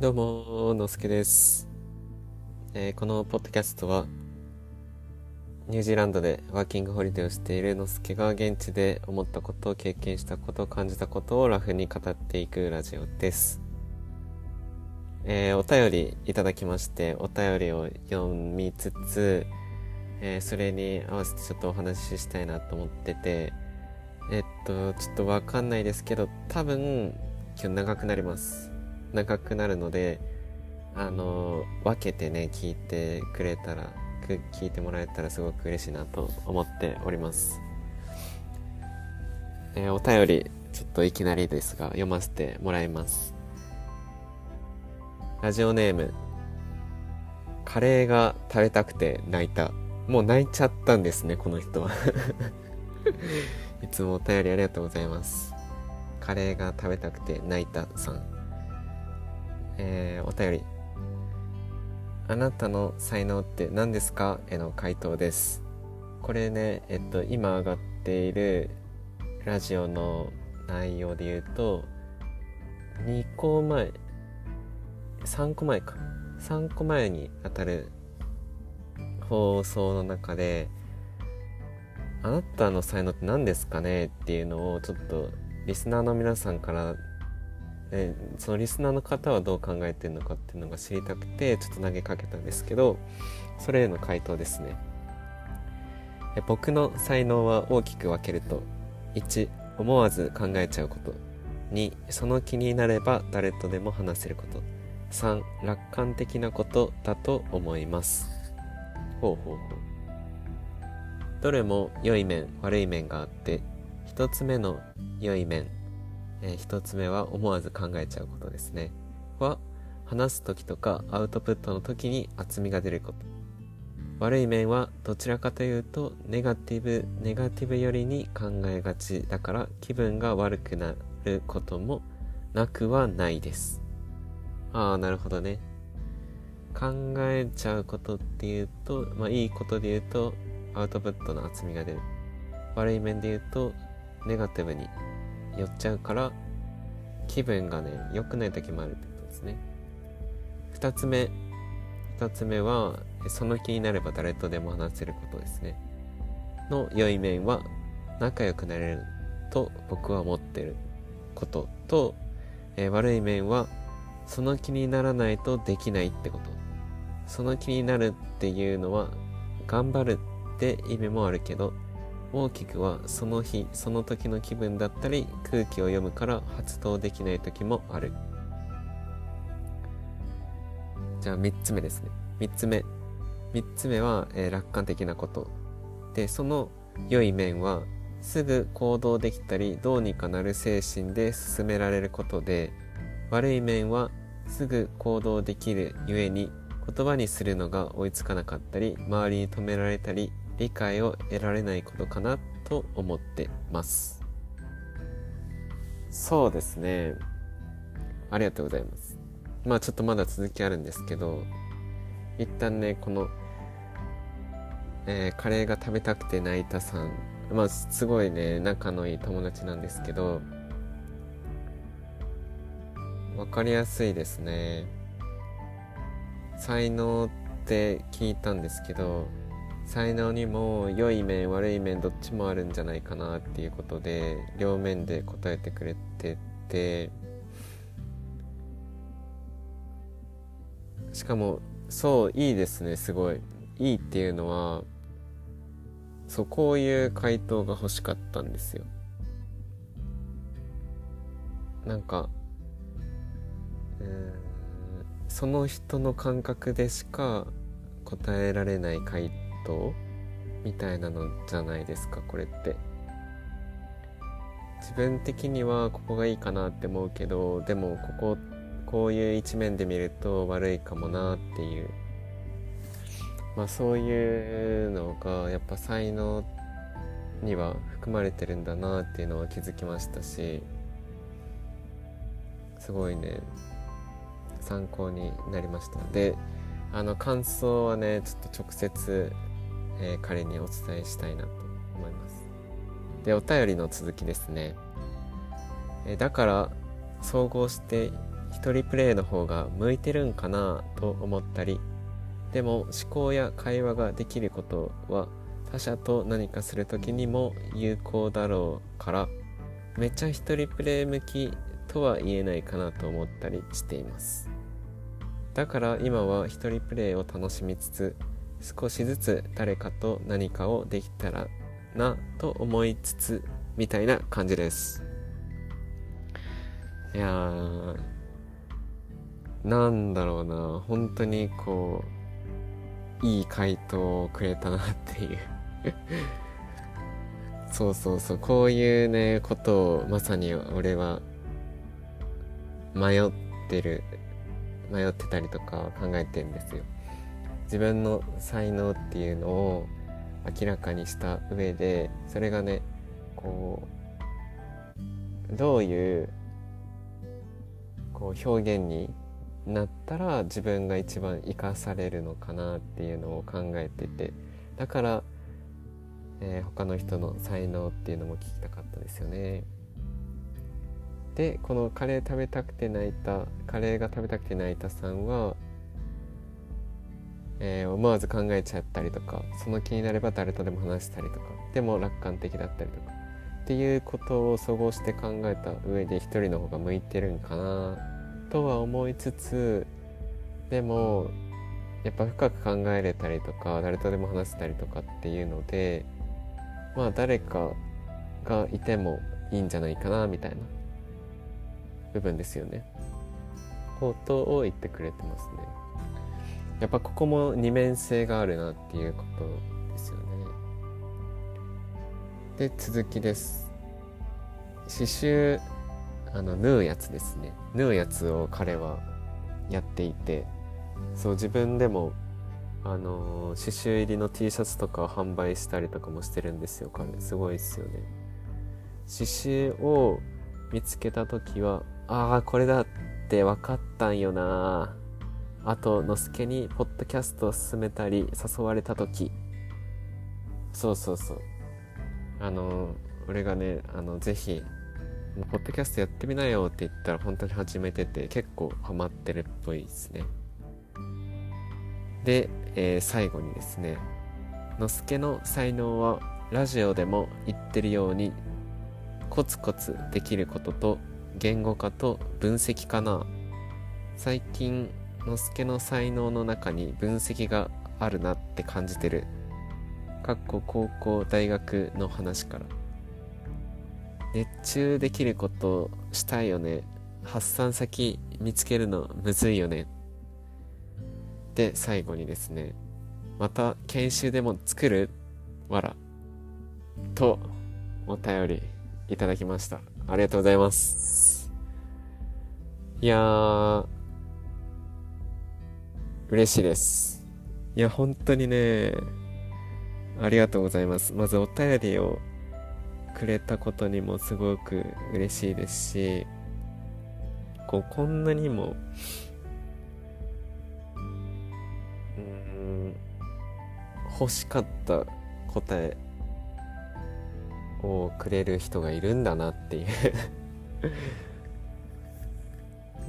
どうも、のすけです、えーこのポッドキャストは、ニュージーランドでワーキングホリデーをしているのすけが現地で思ったこと、経験したこと、感じたことをラフに語っていくラジオです。えーお便りいただきまして、お便りを読みつつ、えーそれに合わせてちょっとお話ししたいなと思ってて、えっと、ちょっとわかんないですけど、多分、今日長くなります。長くなるので、あの、分けてね、聞いてくれたら、聞いてもらえたらすごく嬉しいなと思っております。えーお便り、ちょっといきなりですが、読ませてもらいます。ラジオネーム、カレーが食べたくて泣いた。もう泣いちゃったんですね、この人は。いつもお便りありがとうございます。カレーが食べたくて泣いたさん。えーお便り。あなたの才能って何ですか？への回答です。これね、えっと、今上がっているラジオの内容で言うと、2個前、3個前か。3個前にあたる放送の中で、あなたの才能って何ですかねっていうのをちょっとリスナーの皆さんからえそのリスナーの方はどう考えてるのかっていうのが知りたくてちょっと投げかけたんですけどそれへの回答ですね。え僕の才能は大きく分けると1思わず考えちゃうこと2その気になれば誰とでも話せること。3楽観的なことだと思います。ほうほうほう。どれも良い面悪い面があって一つ目の良い面えー一つ目は思わず考えちゃうことですね。は話す時とかアウトプットの時に厚みが出ること。悪い面はどちらかというとネガティブネガティブ寄りに考えがちだから気分が悪くなることもなくはないです。ああなるほどね。考えちゃうことっていうとまあいいことで言うとアウトプットの厚みが出る。悪い面で言うとネガティブに寄っちゃうから気分がね良くない時もあるってことですね。2つ目2つ目はその気になれば誰とでも話せることですね。の良い面は仲良くなれると僕は思ってることと、えー悪い面はその気にならないとできないってこと。その気になるっていうのは頑張るって意味もあるけど大きくはその日その時の気分だったり空気を読むから発動できない時もある。じゃあ3つ目ですね。3つ目。3つ目は、えー楽観的なこと。でその良い面はすぐ行動できたりどうにかなる精神で進められることで悪い面はすぐ行動できるゆえに言葉にするのが追いつかなかったり周りに止められたり理解を得られないことかなと思ってます。そうですね。ありがとうございます。まあちょっとまだ続きあるんですけど一旦ねこの、えーカレーが食べたくて泣いたさんまあすごいね仲のいい友達なんですけどわかりやすいですね。才能って聞いたんですけど才能にも良い面悪い面どっちもあるんじゃないかなっていうことで両面で答えてくれててしかもそういいですねすごい。いいっていうのはそうこういう回答が欲しかったんですよ。なんかうんその人の感覚でしか答えられない回答みたいなのじゃないですかこれって。自分的にはここがいいかなって思うけどでもこここういう一面で見ると悪いかもなっていう。まあそういうのがやっぱ才能には含まれてるんだなっていうのは気づきましたしすごいね参考になりました。であの感想はねちょっと直接、えー彼にお伝えしたいなと思います。でお便りの続きですね、えーだから総合して一人プレイの方が向いてるんかなと思ったりでも思考や会話ができることは他者と何かする時にも有効だろうからめっちゃ一人プレイ向きとは言えないかなと思ったりしています。だから今は一人プレイを楽しみつつ少しずつ誰かと何かをできたらなと思いつつみたいな感じです。いやーなんだろうな。本当にこういい回答をくれたなっていう。そうそうそう。こういうねことをまさに俺は迷ってる迷ってたりとか考えてるんですよ。自分の才能っていうのを明らかにした上でそれがねこうどういうこう表現になったら自分が一番生かされるのかなっていうのを考えててだから、えー、他の人の才能っていうのも聞きたかったですよね。でこのカレー食べたくて泣いたカレーが食べたくて泣いたさんは、えー、思わず考えちゃったりとかその気になれば誰とでも話したりとかでも楽観的だったりとかっていうことを総合して考えた上で一人の方が向いてるんかなとは思いつつでもやっぱ深く考えれたりとか誰とでも話せたりとかっていうのでまあ誰かがいてもいいんじゃないかなみたいな部分ですよね。ことを言ってくれてますね。やっぱここも二面性があるなっていうことですよね。で続きです。刺繍あの縫うやつですね。縫うやつを彼はやっていてそう自分でもあの刺繍入りの T シャツとかを販売したりとかもしてるんですよ。彼すごいですよね。刺繍を見つけた時はああこれだって分かったんよなあとのすけにポッドキャストを進めたり誘われた時。そうそうそう。あの俺がねあのぜひポッドキャストやってみなよって言ったら本当に始めてて結構ハマってるっぽいですね。で、えー、最後にですねのすけの才能はラジオでも言ってるようにコツコツできることと言語化と分析かな。最近のすけの才能の中に分析があるなって感じてる。かっこ高校大学の話から。熱中できることしたいよね。発散先見つけるのむずいよね。で最後にですね。また研修でも作る？わら。とお便りいただきました。ありがとうございます。いやー嬉しいです。いや本当にねありがとうございます。まずお便りをくれたことにもすごく嬉しいですしこうこんなにもうん欲しかった答えをくれる人がいるんだなっていう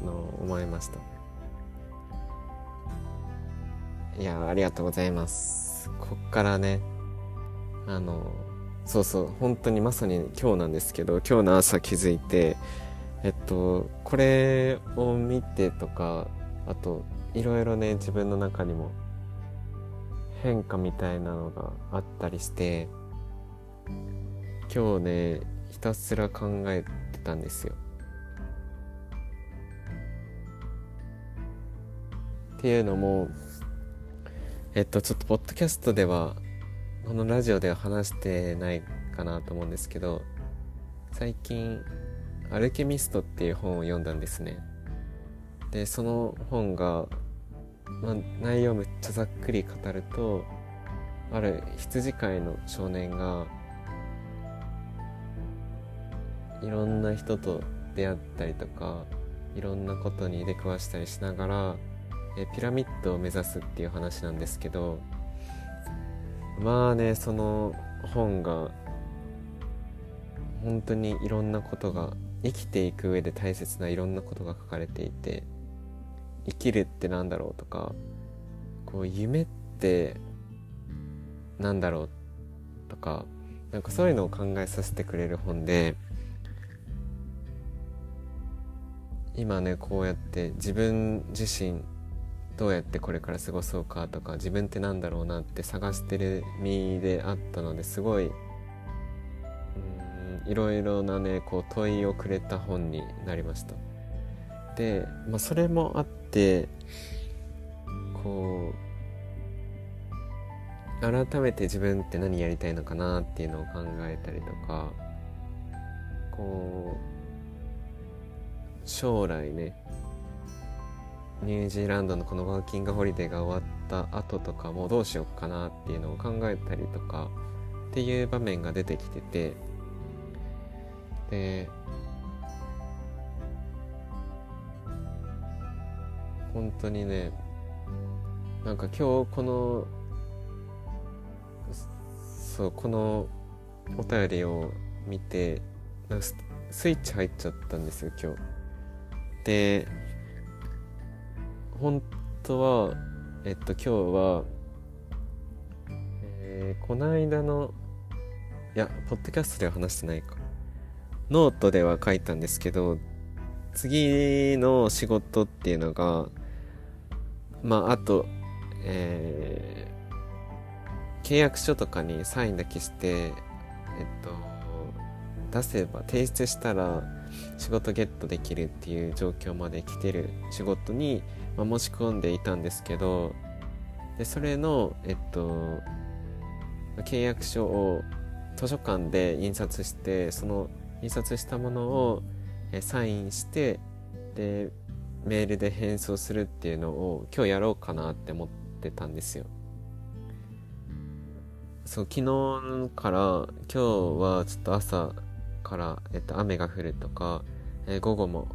の思いました。いやありがとうございますこっからねあのそうそう本当にまさに今日なんですけど今日の朝気づいてえっとこれを見てとかあといろいろね自分の中にも変化みたいなのがあったりして今日ねひたすら考えてたんですよ。っていうのもえっとちょっとポッドキャストではこのラジオでは話してないかなと思うんですけど最近「アルケミスト」っていう本を読んだんですね。でその本が、まあ、内容めっちゃざっくり語るとある羊飼いの少年がいろんな人と出会ったりとかいろんなことに出くわしたりしながらえピラミッドを目指すっていう話なんですけどまあねその本が本当にいろんなことが生きていく上で大切ないろんなことが書かれていて生きるってなんだろうとかこう夢ってなんだろうとかなんかそういうのを考えさせてくれる本で今ねこうやって自分自身どうやってこれから過ごそうかとか自分ってなんだろうなって探してる身であったのですごいいろいろなねこう問いをくれた本になりました。で、まあ、それもあってこう改めて自分って何やりたいのかなっていうのを考えたりとかこう将来ねニュージーランドのこのワーキングホリデーが終わった後とかもどうしようかなっていうのを考えたりとかっていう場面が出てきてて。で本当にねなんか今日このそうこのお便りを見てなんかスイッチ入っちゃったんですよ今日。で本当はえっと今日は、えー、この間のいやポッドキャストでは話してないか。ノートでは書いたんですけど次の仕事っていうのがまああとえー、契約書とかにサインだけしてえっと出せば提出したら仕事ゲットできるっていう状況まで来てる仕事に、まあ、申し込んでいたんですけどでそれのえっと契約書を図書館で印刷してその印刷したものをサインしてでメールで返送するっていうのを今日やろうかなって思ってたんですよ。そう昨日から今日はちょっと朝から、えっと、雨が降るとか、えー、午後も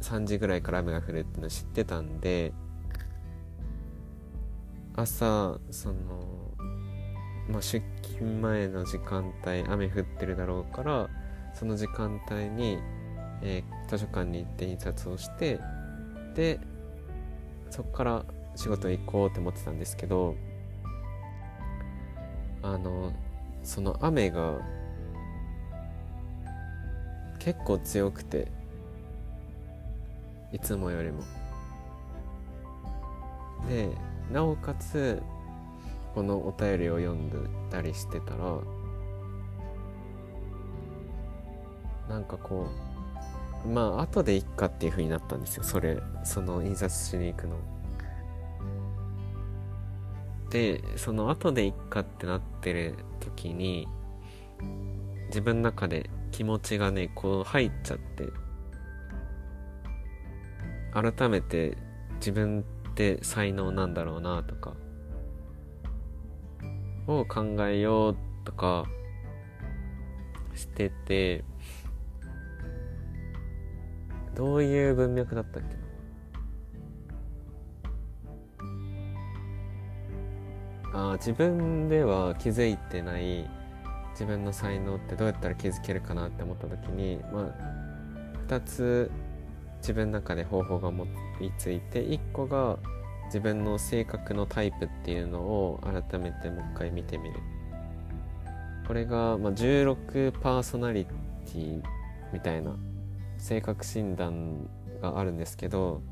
3時ぐらいから雨が降るっていうの知ってたんで朝その、まあ、出勤前の時間帯雨降ってるだろうからその時間帯に、えー、図書館に行って印刷をしてでそこから仕事行こうって思ってたんですけどあのその雨が結構強くていつもよりもでなおかつこのお便りを読んでたりしてたらなんかこうまあ後でいっかっていう風になったんですよそれその印刷しに行くの。でその後でいっかってなってる時に自分の中で気持ちがねこう入っちゃって改めて自分って才能なんだろうなとかを考えようとかしててどういう文脈だったっけな？あ自分では気づいてない自分の才能ってどうやったら気づけるかなって思った時にまあ2つ自分の中で方法が思いついて1個が自分の性格のタイプっていうのを改めてもう一回見てみる。これが、まあ、16パーソナリティみたいな性格診断があるんですけど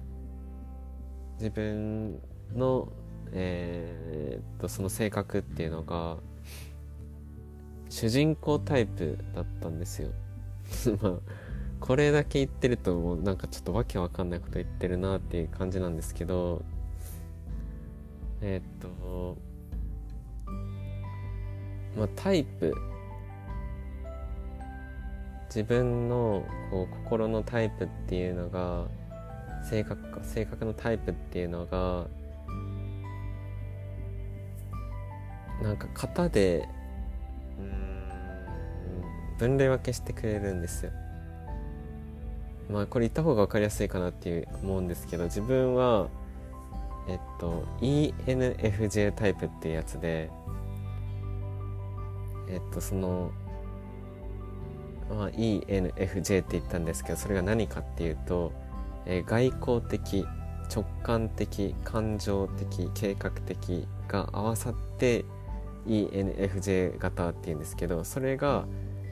自分の、えー、っとその性格っていうのが主人公タイプだったんですよ。まあこれだけ言ってるともうなんかちょっとわけわかんないこと言ってるなっていう感じなんですけどえ、っとまあタイプ。自分のこう心のタイプっていうのが性格か性格のタイプっていうのがなんか型で分類分けしてくれるんですよ。まあこれ言った方が分かりやすいかなっていう思うんですけど自分はえっと ENFJ タイプっていうやつでえっとそのまあ、ENFJ って言ったんですけどそれが何かっていうと、えー、外交的直感的感情的計画的が合わさって ENFJ 型っていうんですけどそれが、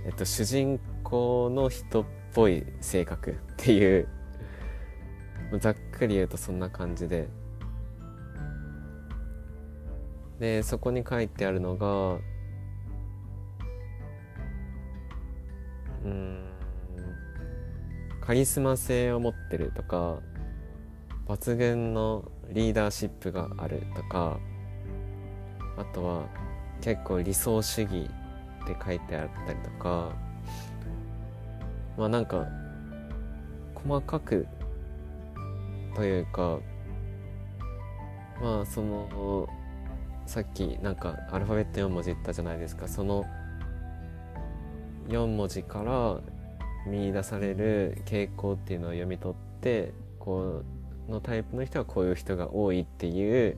えっと、主人公の人っぽい性格っていうざっくり言うとそんな感じで。でそこに書いてあるのがうんカリスマ性を持ってるとか抜群のリーダーシップがあるとかあとは結構理想主義って書いてあったりとかまあなんか細かくというかまあそのさっきなんかアルファベット4文字言ったじゃないですか。その4文字から見出される傾向っていうのを読み取ってこのタイプの人はこういう人が多いっていう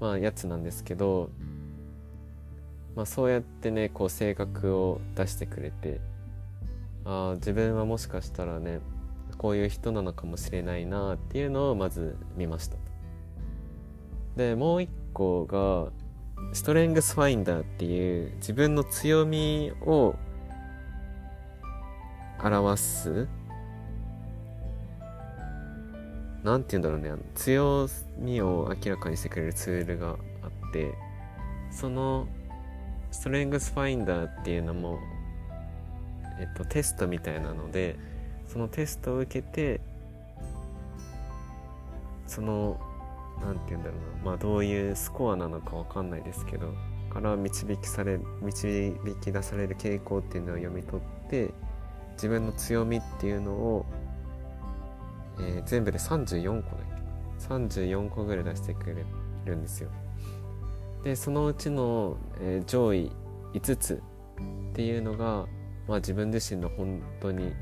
まあやつなんですけど、まあ、そうやってねこう性格を出してくれてああ自分はもしかしたらねこういう人なのかもしれないなっていうのをまず見ました。でもう一個がストレングスファインダーっていう自分の強みを表すなんて言うんだろうね強みを明らかにしてくれるツールがあってそのストレングスファインダーっていうのもえっとテストみたいなのでそのテストを受けてその何て言うんだろうなまあどういうスコアなのか分かんないですけどから導きされ導き出される傾向っていうのを読み取って自分の強みっていうのを、えー、全部で34個だっけ？34個ぐらい出してくれるんですよ。でそのうちの、えー、上位5つっていうのが、まあ、自分自身の本当に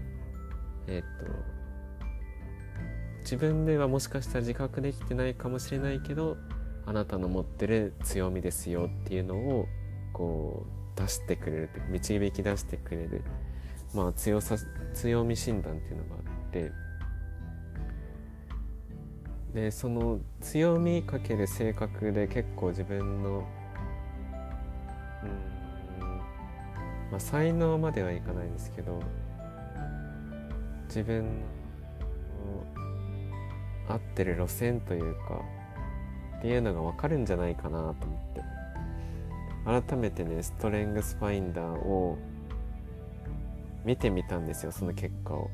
えっ、と自分ではもしかしたら自覚できてないかもしれないけどあなたの持ってる強みですよっていうのをこう出してくれる導き出してくれるまあ強さ強み診断っていうのがあってでその強みかける性格で結構自分のうんまあ才能まではいかないんですけど自分の合ってる路線というかっていうのが分かるんじゃないかなと思って。改めてねストレングスファインダーを見てみたんですよその結果を。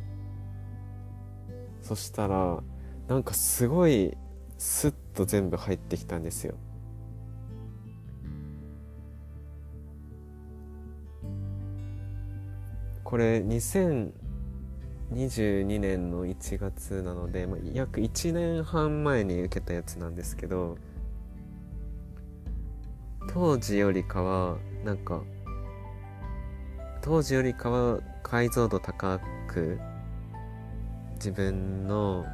そしたらなんかすごいスッと全部入ってきたんですよ。これ2022年の1月なので、まあ、約1年半前に受けたやつなんですけど当時よりかはなんか当時よりかは解像度高く自分の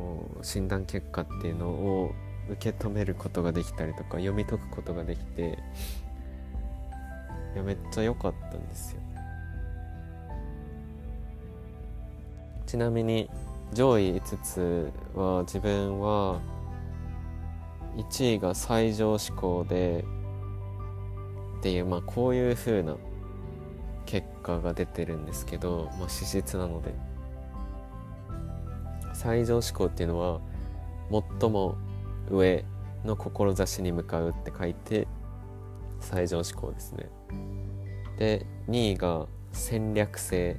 こう診断結果っていうのを受け止めることができたりとか読み解くことができていやめっちゃ良かったんですよ。ちなみに上位5つは自分は1位が最上志向でっていうまあこういう風な結果が出てるんですけど、まあ、史実なので。最上志向っていうのは最も上の志に向かうって書いて最上志向ですねで2位が戦略性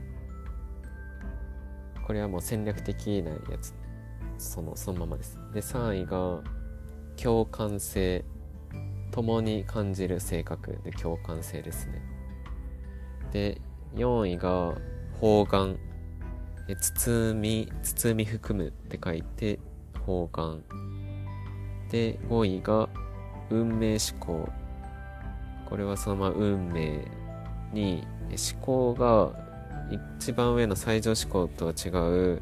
これはもう戦略的なやつそのそのままですで3位が共感性共に感じる性格で共感性ですねで4位が方眼え包み包み含むって書いて方眼で5位が運命思考。これはそのまま運命に思考が一番上の最上思考とは違う、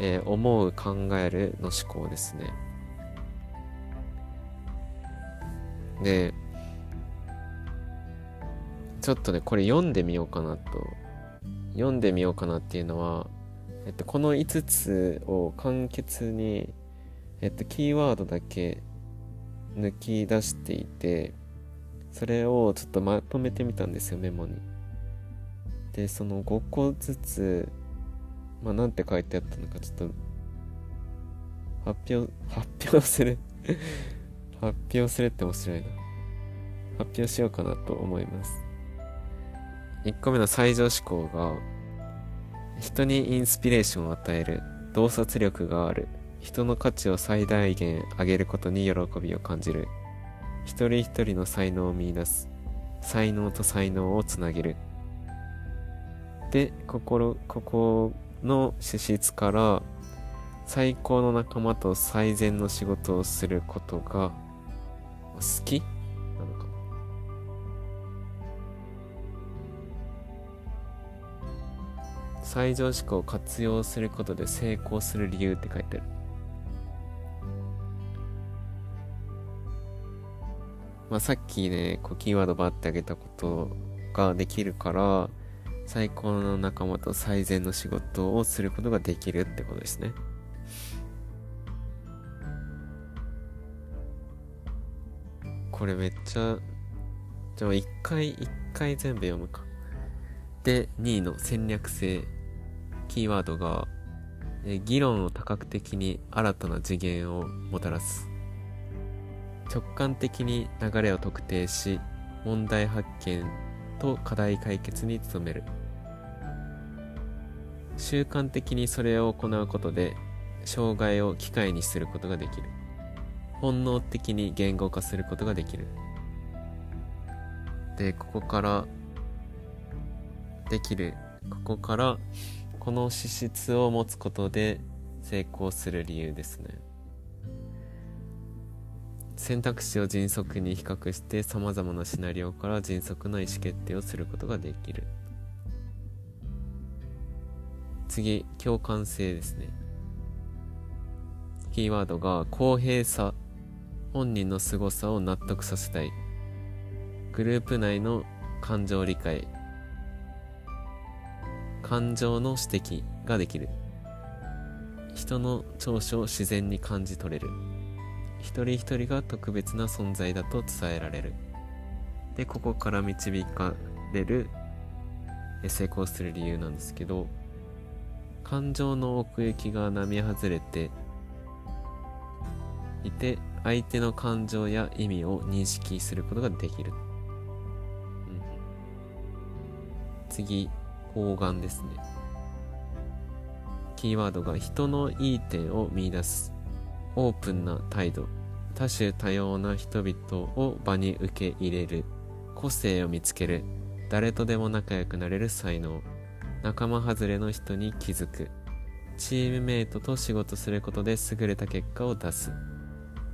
えー、思う考えるの思考ですね。でちょっとねこれ読んでみようかなと読んでみようかなっていうのは、えっと、この5つを簡潔に、えっと、キーワードだけ抜き出していてそれをちょっとまとめてみたんですよメモに。でその5個ずつまあなんて書いてあったのかちょっと発表発表する。発表するって面白いな。発表しようかなと思います。1個目の最上志向が人にインスピレーションを与える洞察力がある。人の価値を最大限上げることに喜びを感じる。一人一人の才能を見出す。才能と才能をつなげる。で心ここの資質から最高の仲間と最善の仕事をすることが好き。最上志向を活用することで成功する理由って書いてある。まあ、さっきねこうキーワードバーってあげたことができるから最高の仲間と最善の仕事をすることができるってことですね。これめっちゃじゃあ一回一回全部読むか。で2位の戦略性。キーワードが議論を多角的に新たな次元をもたらす。直感的に流れを特定し問題発見と課題解決に努める。習慣的にそれを行うことで障害を機会にすることができる。本能的に言語化することができる。でここからできる。ここからこの資質を持つことで成功する理由ですね。選択肢を迅速に比較してさまざまなシナリオから迅速な意思決定をすることができる。次共感性ですね。キーワードが公平さ本人の凄さを納得させたい。グループ内の感情理解。感情の指摘ができる。人の長所を自然に感じ取れる。一人一人が特別な存在だと伝えられる。でここから導かれる。成功する理由なんですけど感情の奥行きが並外れていて相手の感情や意味を認識することができる、うん、次。方眼ですね。キーワードが人のいい点を見出す。オープンな態度。多種多様な人々を場に受け入れる。個性を見つける。誰とでも仲良くなれる才能。仲間外れの人に気づく。チームメイトと仕事することで優れた結果を出す。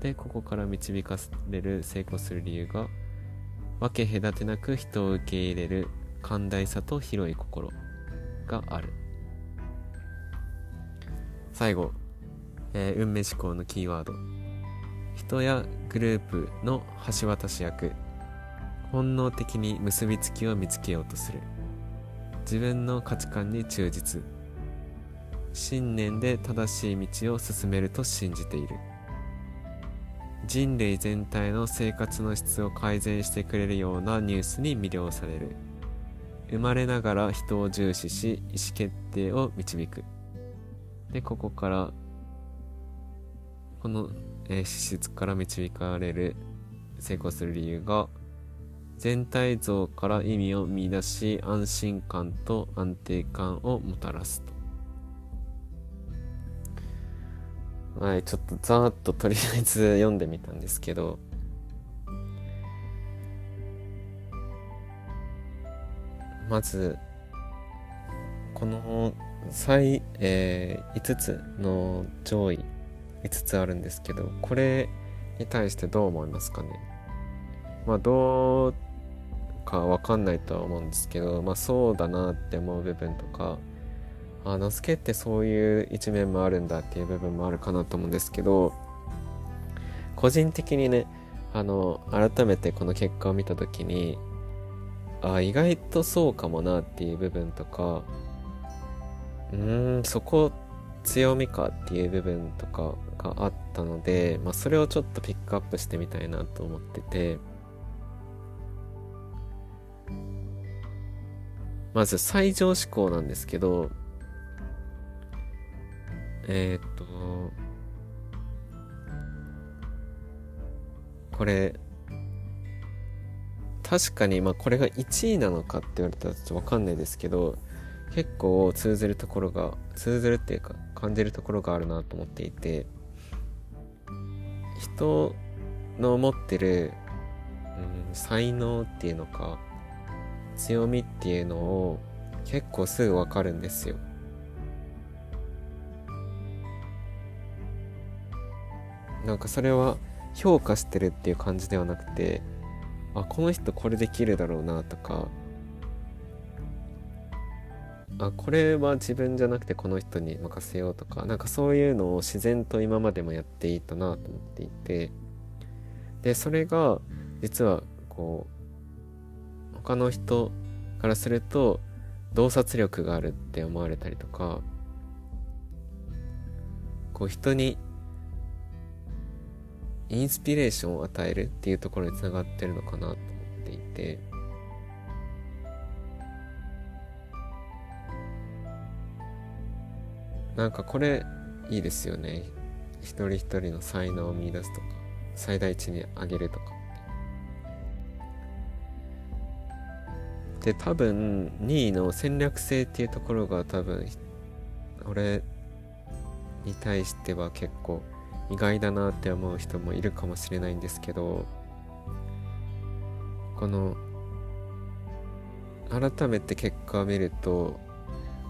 でここから導かれる成功する理由が分け隔てなく人を受け入れる。寛大さと広い心がある。最後、えー、運命思考のキーワード。人やグループの橋渡し役。本能的に結びつきを見つけようとする。自分の価値観に忠実。信念で正しい道を進めると信じている。人類全体の生活の質を改善してくれるようなニュースに魅了される。生まれながら人を重視し意思決定を導く。でここからこの、えー、資質から導かれる成功する理由が全体像から意味を見出し安心感と安定感をもたらすと。はいちょっとざーっととりあえず読んでみたんですけどまずこの最、えー、5つの上位5つあるんですけどこれに対してどう思いますかね？まあどうかわかんないとは思うんですけどまあそうだなって思う部分とかあナスケってそういう一面もあるんだっていう部分もあるかなと思うんですけど個人的にねあの改めてこの結果を見た時にあ意外とそうかもなっていう部分とか。うーんそこ強みかっていう部分とかがあったので、まあ、それをちょっとピックアップしてみたいなと思ってて。まず最上志向なんですけどえー、っとこれ確かにまあこれが1位なのかって言われたらちょっと分かんないですけど結構通ずるところが通ずるっていうか感じるところがあるなと思っていて人の持ってる、うん、才能っていうのか強みっていうのを結構すぐ分かるんですよ。なんかそれは評価してるっていう感じではなくてあこの人これできるだろうなとか。あこれは自分じゃなくてこの人に任せようとか。なんかそういうのを自然と今までもやっていたなと思っていて。でそれが実はこう他の人からすると洞察力があるって思われたりとか。こう人にインスピレーションを与えるっていうところにつながってるのかなと思っていて。なんかこれいいですよね。一人一人の才能を見出すとか最大値に上げるとかで多分2位の戦略性っていうところが多分俺に対しては結構意外だなって思う人もいるかもしれないんですけどこの改めて結果を見ると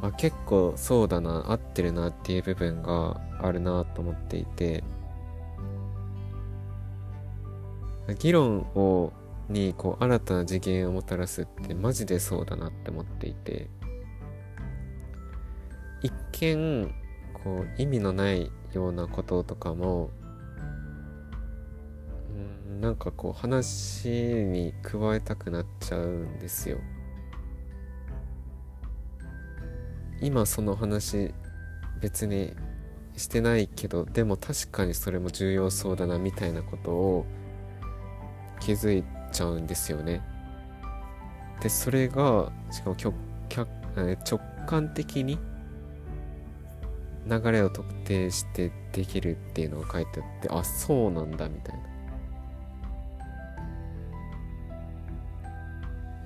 あ結構そうだな合ってるなっていう部分があるなと思っていて議論をにこう新たな次元をもたらすってマジでそうだなって思っていて一見こう意味のないようなこととかもうんなんかこう話に加えたくなっちゃうんですよ。今その話別にしてないけどでも確かにそれも重要そうだなみたいなことを気づいちゃうんですよね。でそれがしかも直感的に流れを特定してできるっていうのが書いてあってあそうなんだみたいな。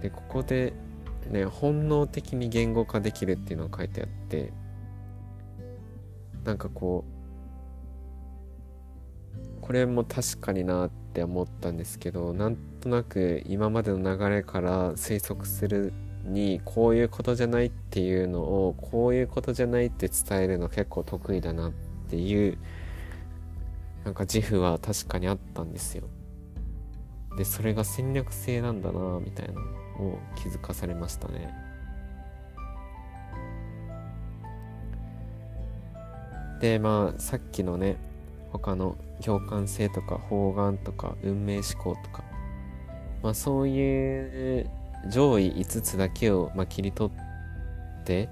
でここでね本能的に言語化できるっていうのが書いてあってなんかこうこれも確かになって思ったんですけどなんとなく今までの流れから推測するにこういうことじゃないっていうのをこういうことじゃないって伝えるの結構得意だなっていうなんか自負は確かにあったんですよ。でそれが戦略性なんだなみたいなを気づかされましたね。でまあさっきのね他の共感性とか方眼とか運命思考とかまあそういう上位5つだけを、まあ、切り取って、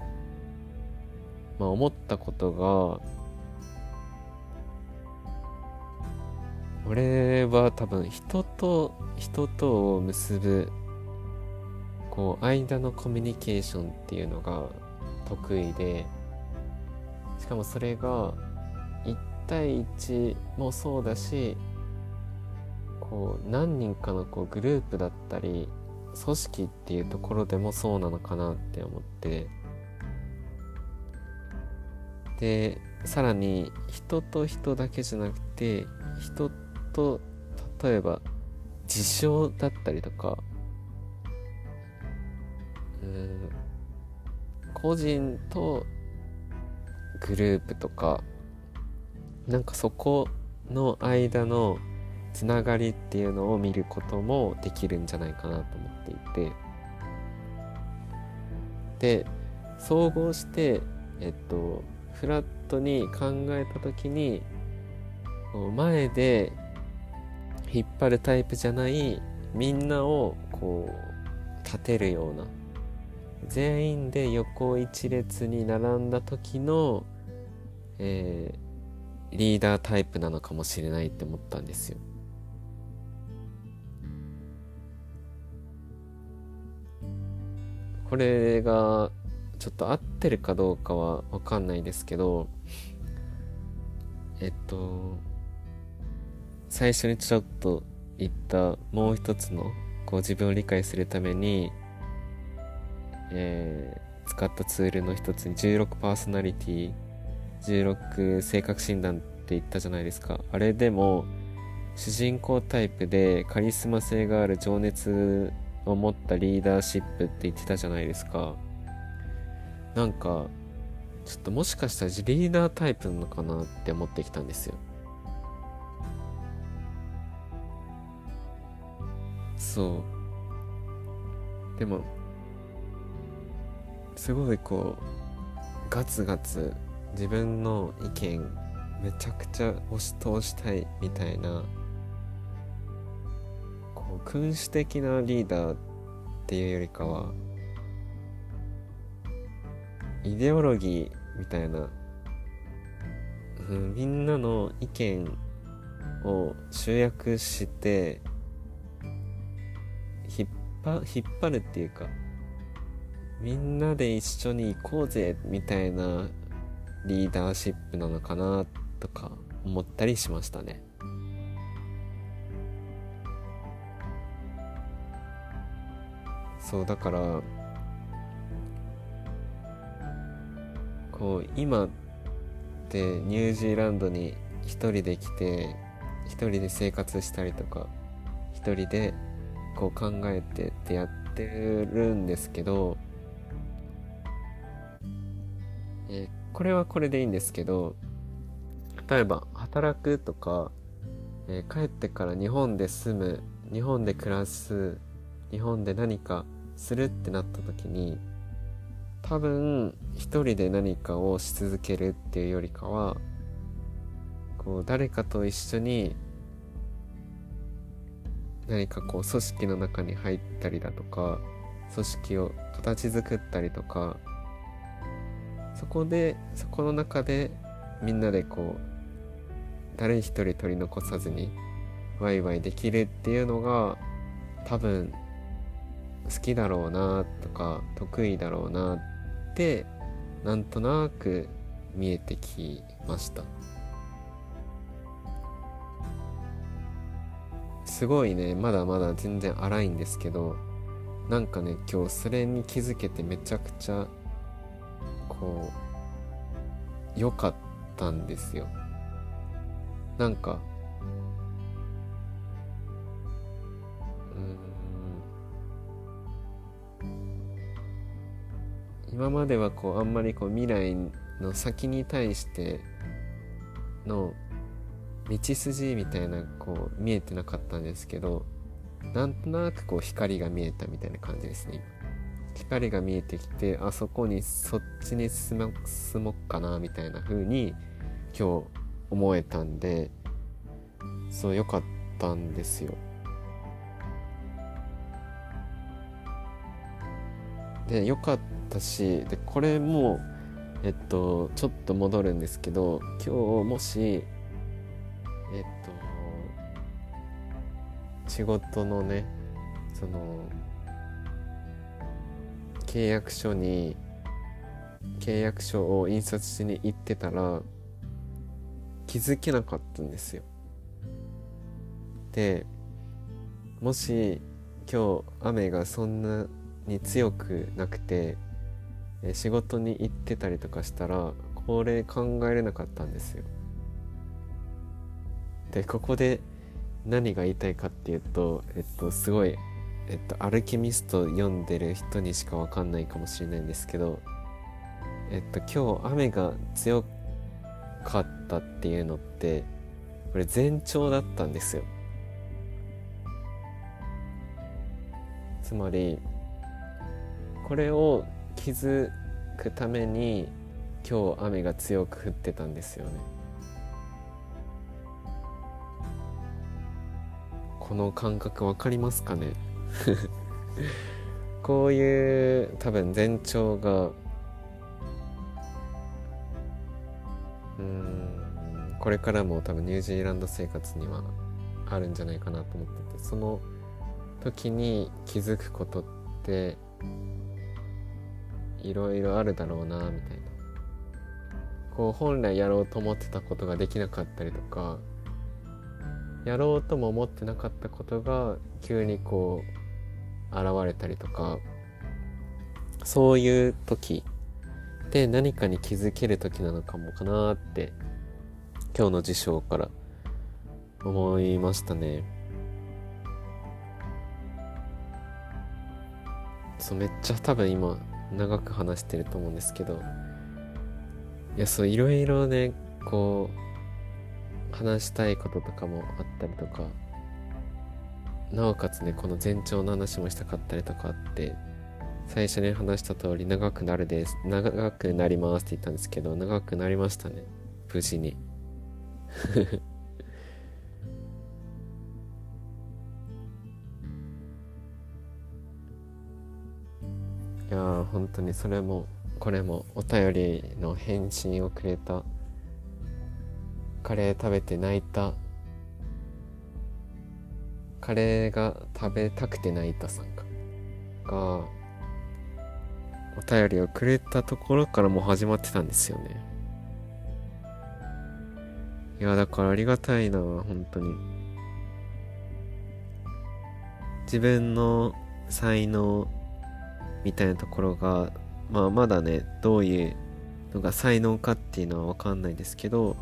まあ、思ったことが俺は多分人と人とを結ぶこう間のコミュニケーションっていうのが得意でしかもそれが1対1もそうだしこう何人かのこうグループだったり組織っていうところでもそうなのかなって思って。でさらに人と人だけじゃなくて人と例えば事象だったりとかうん個人とグループとかなんかそこの間のつながりっていうのを見ることもできるんじゃないかなと思っていてで総合してえっとフラットに考えた時に前で引っ張るタイプじゃないみんなをこう立てるような全員で横一列に並んだ時の、えー、リーダータイプなのかもしれないって思ったんですよ。これがちょっと合ってるかどうかはわかんないですけどえっと最初にちょっと言ったもう一つのこう自分を理解するためにえー、使ったツールの一つに16パーソナリティ16性格診断って言ったじゃないですか。あれでも主人公タイプでカリスマ性がある情熱を持ったリーダーシップって言ってたじゃないですか。なんかちょっともしかしたらリーダータイプなのかなって思ってきたんですよ。そう。でもすごいこうガツガツ自分の意見めちゃくちゃ押し通したいみたいなう君主的なリーダーっていうよりかはイデオロギーみたいな、うん、みんなの意見を集約して引っ張引っ張るっていうかみんなで一緒に行こうぜみたいなリーダーシップなのかなとか思ったりしましたね。そうだからこう今ってニュージーランドに一人で来て一人で生活したりとか一人でこう考えてってやってるんですけどえ、これはこれでいいんですけど例えば働くとか、えー、帰ってから日本で住む日本で暮らす日本で何かするってなった時に多分一人で何かをし続けるっていうよりかはこう誰かと一緒に何かこう組織の中に入ったりだとか組織を形作ったりとかそこでそこの中でみんなでこう誰一人取り残さずにワイワイできるっていうのが多分好きだろうなとか得意だろうなってなんとなく見えてきました。すごいねまだまだ全然荒いんですけどなんかね今日それに気づけてめちゃくちゃこう良かったんですよ。なんか今まではこうあんまりこう未来の先に対しての道筋みたいなこう見えてなかったんですけどなんとなくこう光が見えたみたいな感じですね光が見えてきてあそこにそっちに進も進もっかなみたいな風に今日思えたんでそう良かったんですよ。で良かったしでこれもえっとちょっと戻るんですけど今日もしえっと仕事のねその契約書に契約書を印刷しに行ってたら気づけなかったんですよ。でもし今日雨がそんなに強くなくて仕事に行ってたりとかしたらこれ考えれなかったんですよ。でここで何が言いたいかっていうとえっとすごいえっと、アルケミスト読んでる人にしかわかんないかもしれないんですけど、えっと、今日雨が強かったっていうのって、これ前兆だったんですよ。つまり、これを気づくために今日雨が強く降ってたんですよね。この感覚わかりますかね？こういう多分前兆がうんこれからも多分ニュージーランド生活にはあるんじゃないかなと思っててその時に気づくことっていろいろあるだろうなみたいな。こう本来やろうと思ってたことができなかったりとかやろうとも思ってなかったことが急にこう現れたりとかそういう時で何かに気づける時なのかもかなって今日の事象から思いましたね。そうめっちゃ多分今長く話してると思うんですけどいやそういろいろねこう話したいこととかもあったりとかなおかつねこの前兆の話もしたかったりとかあって最初に話した通り長くなるです長くなりますって言ったんですけど長くなりましたね無事に。いやー本当にそれもこれもお便りの返信をくれたカレー食べて泣いたカレーが食べたくて泣いたさんかがお便りをくれたところからもう始まってたんですよね。いやだからありがたいな本当に。自分の才能みたいなところが、まあ、まだねどういうのが才能かっていうのは分かんないですけど、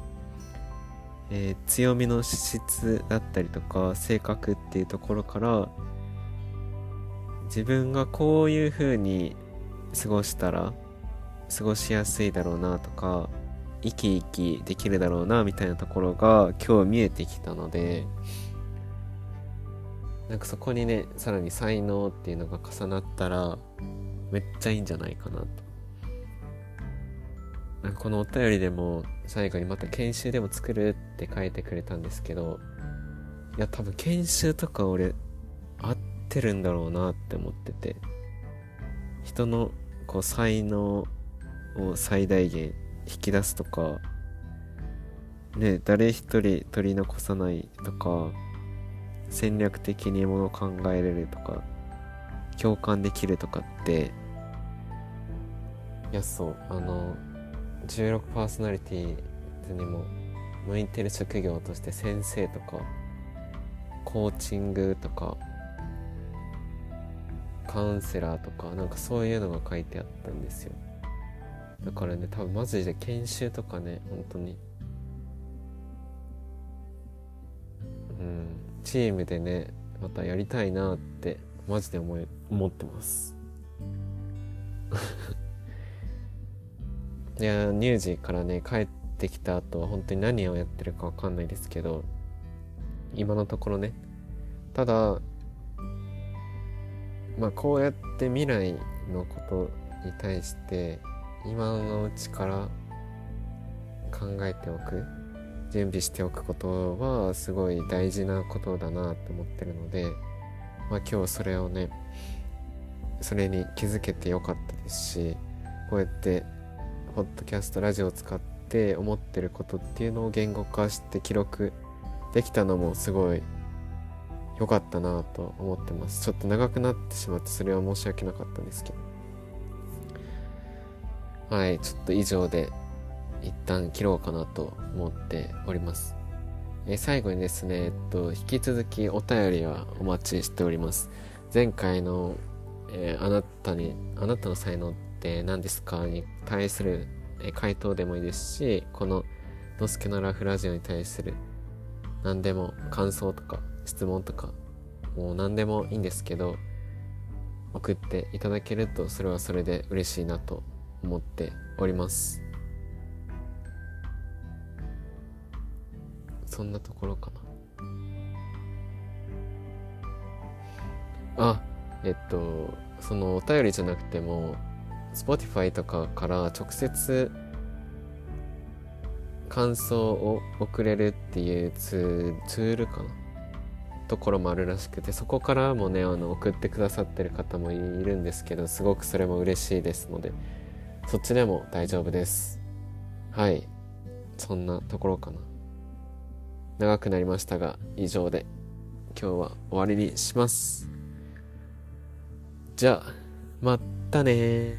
えー、強みの質だったりとか性格っていうところから自分がこういう風に過ごしたら過ごしやすいだろうなとか生き生きできるだろうなみたいなところが今日見えてきたのでなんかそこにねさらに才能っていうのが重なったらめっちゃいいんじゃないかなと。なんかこのお便りでも最後にまた研修でも作るって書いてくれたんですけどいや多分研修とか俺合ってるんだろうなって思ってて人のこう才能を最大限引き出すとかね誰一人取り残さないとか戦略的にものを考えれるとか共感できるとかっていやそう。あの16パーソナリティにも向いてる職業として先生とかコーチングとかカウンセラーとかなんかそういうのが書いてあったんですよ。だからね多分マジで研修とかね本当に。うん。チームでねまたやりたいなってマジで思い思ってます。いや乳児からね帰ってきた後は本当に何をやってるか分かんないですけど今のところね。ただまあこうやって未来のことに対して今のうちから考えておく。準備しておくことはすごい大事なことだなって思ってるので、まあ、今日それをねそれに気づけてよかったですしこうやってポッドキャストラジオを使って思ってることっていうのを言語化して記録できたのもすごい良かったなと思ってますちょっと長くなってしまってそれは申し訳なかったんですけどはいちょっと以上で一旦切ろうかなと思っております。え最後にですね、えっと、引き続きお便りはお待ちしております。前回の、えー、あなたに、あなたの才能って何ですかに対する、え回答でもいいですし、こののすけのラフラジオに対する何でも感想とか質問とかもう何でもいいんですけど送っていただけるとそれはそれで嬉しいなと思っております。そんなところかな。あえっとそのお便りじゃなくても Spotify とかから直接感想を送れるっていうツールかな。ところもあるらしくてそこからもねあの送ってくださってる方もいるんですけどすごくそれも嬉しいですのでそっちでも大丈夫です。はい。そんなところかな。長くなりましたが、以上で今日は終わりにします。じゃあ、またね